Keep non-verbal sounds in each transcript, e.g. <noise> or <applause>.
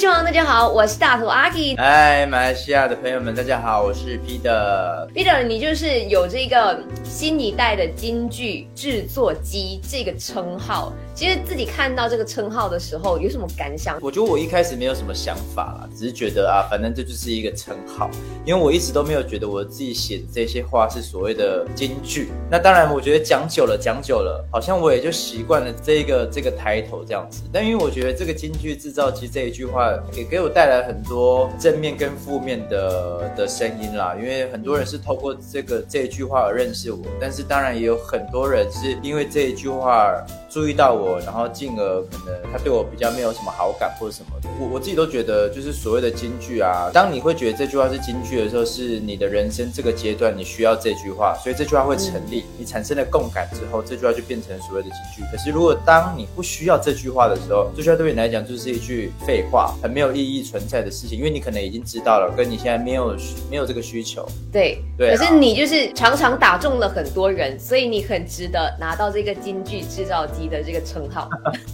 希望大家好，我是大头阿 K。嗨，马来西亚的朋友们，大家好，我是 Peter。Peter，你就是有这个新一代的京剧制作机这个称号。其实自己看到这个称号的时候，有什么感想？我觉得我一开始没有什么想法啦，只是觉得啊，反正这就是一个称号，因为我一直都没有觉得我自己写的这些话是所谓的京剧。那当然，我觉得讲久了，讲久了，好像我也就习惯了这个这个抬头这样子。但因为我觉得这个京剧制造机这一句话，也给我带来很多正面跟负面的的声音啦。因为很多人是透过这个这一句话而认识我，但是当然也有很多人是因为这一句话注意到我。然后进而可能他对我比较没有什么好感或者什么的，我我自己都觉得就是所谓的金句啊，当你会觉得这句话是金句的时候，是你的人生这个阶段你需要这句话，所以这句话会成立，你产生了共感之后，这句话就变成所谓的金句。可是如果当你不需要这句话的时候，这句话对你来讲就是一句废话，很没有意义存在的事情，因为你可能已经知道了，跟你现在没有没有这个需求。对对，可是你就是常常打中了很多人，所以你很值得拿到这个金句制造机你的这个称。号，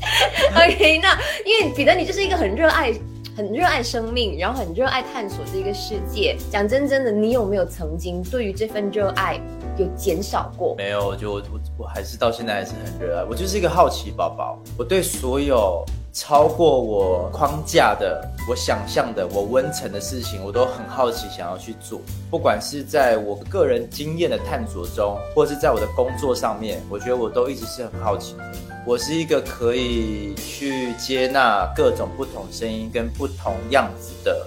<laughs> OK，那因为彼得你就是一个很热爱、很热爱生命，然后很热爱探索这个世界。讲真真的，你有没有曾经对于这份热爱有减少过？没有，就我我我还是到现在还是很热爱。我就是一个好奇宝宝，我对所有。超过我框架的、我想象的、我温层的事情，我都很好奇，想要去做。不管是在我个人经验的探索中，或是在我的工作上面，我觉得我都一直是很好奇。我是一个可以去接纳各种不同声音跟不同样子的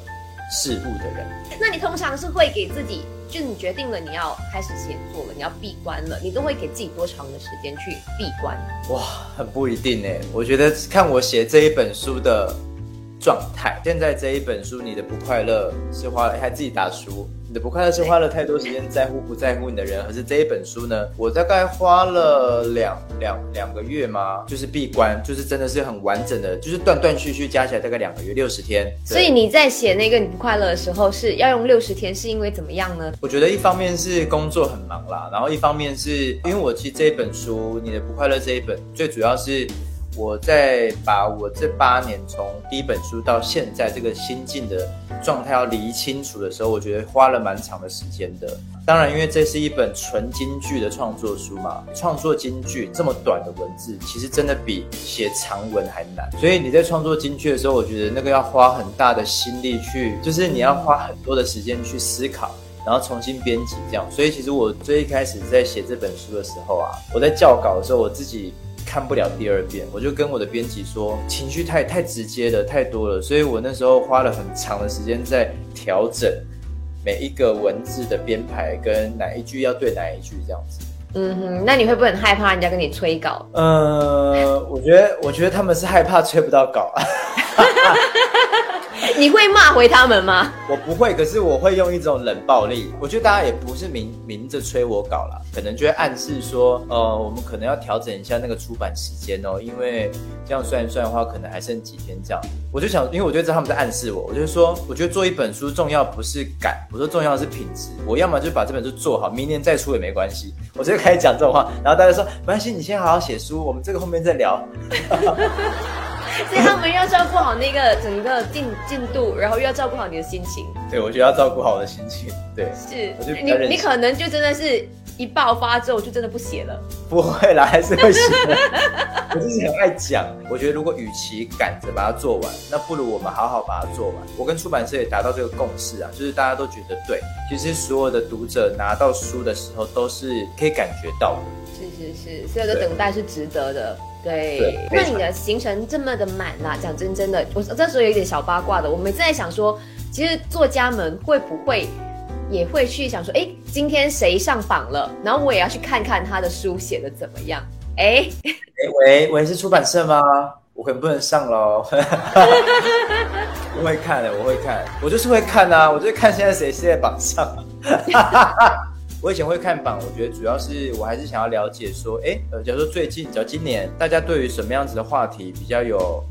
事物的人。那你通常是会给自己？就你决定了你要开始写作了，你要闭关了，你都会给自己多长的时间去闭关？哇，很不一定哎，我觉得看我写这一本书的状态。现在这一本书，你的不快乐是花了还自己打书。你的不快乐是花了太多时间在乎不在乎你的人，还是这一本书呢？我大概花了两两两个月吗？<laughs> 就是闭关，就是真的是很完整的，就是断断续续加起来大概两个月，六十天。所以你在写那个你不快乐的时候是要用六十天，是因为怎么样呢？我觉得一方面是工作很忙啦，然后一方面是因为我其实这一本书《你的不快乐》这一本，最主要是。我在把我这八年从第一本书到现在这个心境的状态要理清楚的时候，我觉得花了蛮长的时间的。当然，因为这是一本纯京剧的创作书嘛，创作京剧这么短的文字，其实真的比写长文还难。所以你在创作京剧的时候，我觉得那个要花很大的心力去，就是你要花很多的时间去思考，然后重新编辑这样。所以其实我最一开始在写这本书的时候啊，我在校稿的时候，我自己。看不了第二遍，我就跟我的编辑说，情绪太太直接了，太多了，所以我那时候花了很长的时间在调整每一个文字的编排，跟哪一句要对哪一句这样子。嗯哼，那你会不会很害怕人家跟你催稿？呃，我觉得，我觉得他们是害怕催不到稿。<laughs> <laughs> 你会骂回他们吗？我不会，可是我会用一种冷暴力。我觉得大家也不是明明着催我稿了，可能就会暗示说，呃，我们可能要调整一下那个出版时间哦，因为这样算一算的话，可能还剩几天这样。我就想，因为我觉得他们在暗示我，我就说，我觉得做一本书重要不是赶，我说重要是品质。我要么就把这本书做好，明年再出也没关系。我直接开始讲这种话，然后大家说没关系，你先好好写书，我们这个后面再聊。<laughs> <laughs> 所以他们要照顾好那个整个进进度，然后又要照顾好你的心情。对，我觉得要照顾好我的心情。对，是，你你可能就真的是一爆发之后就真的不写了。不会啦，还是会写。我就是很爱讲，我觉得如果与其赶着把它做完，那不如我们好好把它做完。我跟出版社也达到这个共识啊，就是大家都觉得对。其实所有的读者拿到书的时候都是可以感觉到的。是是是，所有的等待是值得的。对，那你的行程这么的满啦，讲真真的，我这时候有一点小八卦的，我每次在想说，其实作家们会不会也会去想说，哎，今天谁上榜了，然后我也要去看看他的书写的怎么样？哎，哎喂喂，是出版社吗？我可能不能上喽。<laughs> 我会看的，我会看，我就是会看啊，我就是看现在谁是在榜上。<laughs> 我以前会看榜，我觉得主要是我还是想要了解说，哎，呃，假如说最近，假如今年大家对于什么样子的话题比较有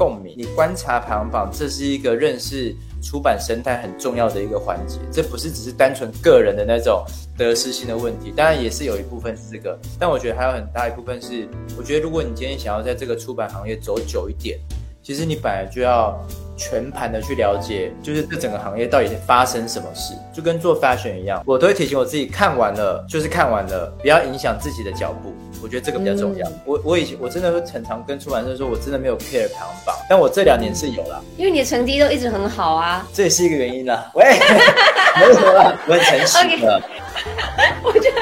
共鸣？你观察排行榜，这是一个认识出版生态很重要的一个环节。这不是只是单纯个人的那种得失性的问题，当然也是有一部分是这个，但我觉得还有很大一部分是，我觉得如果你今天想要在这个出版行业走久一点，其实你本来就要全盘的去了解，就是这整个行业到底发生什么事，就跟做 fashion 一样，我都会提醒我自己，看完了就是看完了，不要影响自己的脚步。我觉得这个比较重要。我我以前我真的会常常跟出版社说，我真的没有 care 排行榜，但我这两年是有了，因为你的成绩都一直很好啊，这也是一个原因啦。喂，<laughs> 没有啦，我很诚实的。<laughs> 我觉得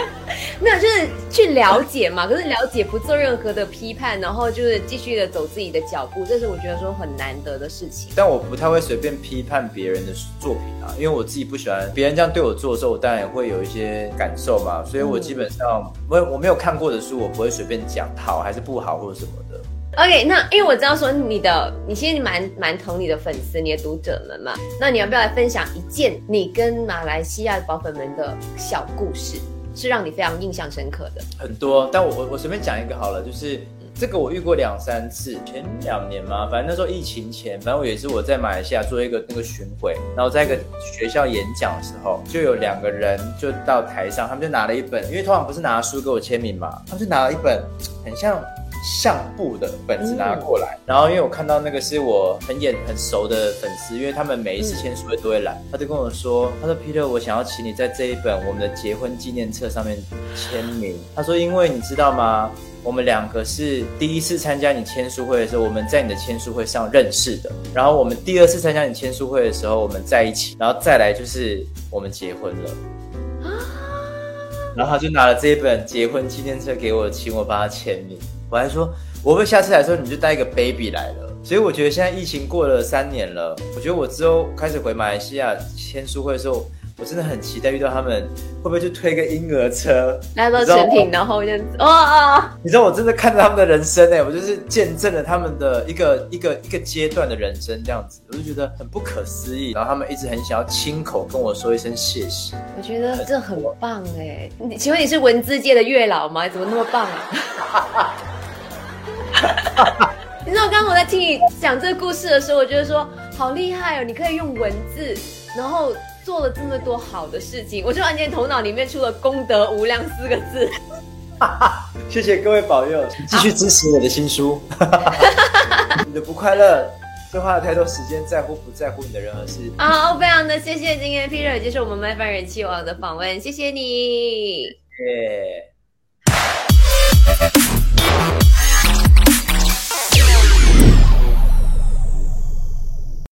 没有，就是去了解嘛。可是了解不做任何的批判，然后就是继续的走自己的脚步，这是我觉得说很难得的事情。但我不太会随便批判别人的作品啊，因为我自己不喜欢别人这样对我做的时候，我当然也会有一些感受嘛。所以我基本上我我没有看过的书，我不会随便讲好还是不好或者什么。OK，那因为我知道说你的，你其实蛮蛮疼你的粉丝、你的读者们嘛。那你要不要来分享一件你跟马来西亚宝粉们的小故事，是让你非常印象深刻的？很多，但我我我随便讲一个好了，就是这个我遇过两三次，前两年嘛，反正那时候疫情前，反正我也是我在马来西亚做一个那个巡回，然后在一个学校演讲的时候，就有两个人就到台上，他们就拿了一本，因为通常不是拿书给我签名嘛，他们就拿了一本很像。相簿的本子拿过来，然后因为我看到那个是我很眼很熟的粉丝，因为他们每一次签书会都会来，他就跟我说，他说 Peter，我想要请你在这一本我们的结婚纪念册上面签名。他说，因为你知道吗，我们两个是第一次参加你签书会的时候，我们在你的签书会上认识的，然后我们第二次参加你签书会的时候，我们在一起，然后再来就是我们结婚了。然后他就拿了这一本结婚纪念册给我，请我帮他签名。我还说，我会下次来的时候你就带一个 baby 来了。所以我觉得现在疫情过了三年了，我觉得我之后开始回马来西亚签书会的时候，我真的很期待遇到他们，会不会就推个婴儿车来到成品，然后就哇！你知道我真的看着他们的人生哎，我就是见证了他们的一个一个一个阶段的人生这样子，我就觉得很不可思议。然后他们一直很想要亲口跟我说一声谢谢，我觉得这很棒哎。你请问你是文字界的月老吗？怎么那么棒？<laughs> <laughs> 你知道刚刚我在听你讲这个故事的时候，我觉得说好厉害哦！你可以用文字，然后做了这么多好的事情，我突然间头脑里面出了“功德无量”四个字。谢谢各位保佑，继续支持我的新书。你的不快乐，是花了太多时间在乎不在乎你的任何事。好，非常的谢谢今天 Peter 接受我们麦饭人气王的访问，谢谢你。耶。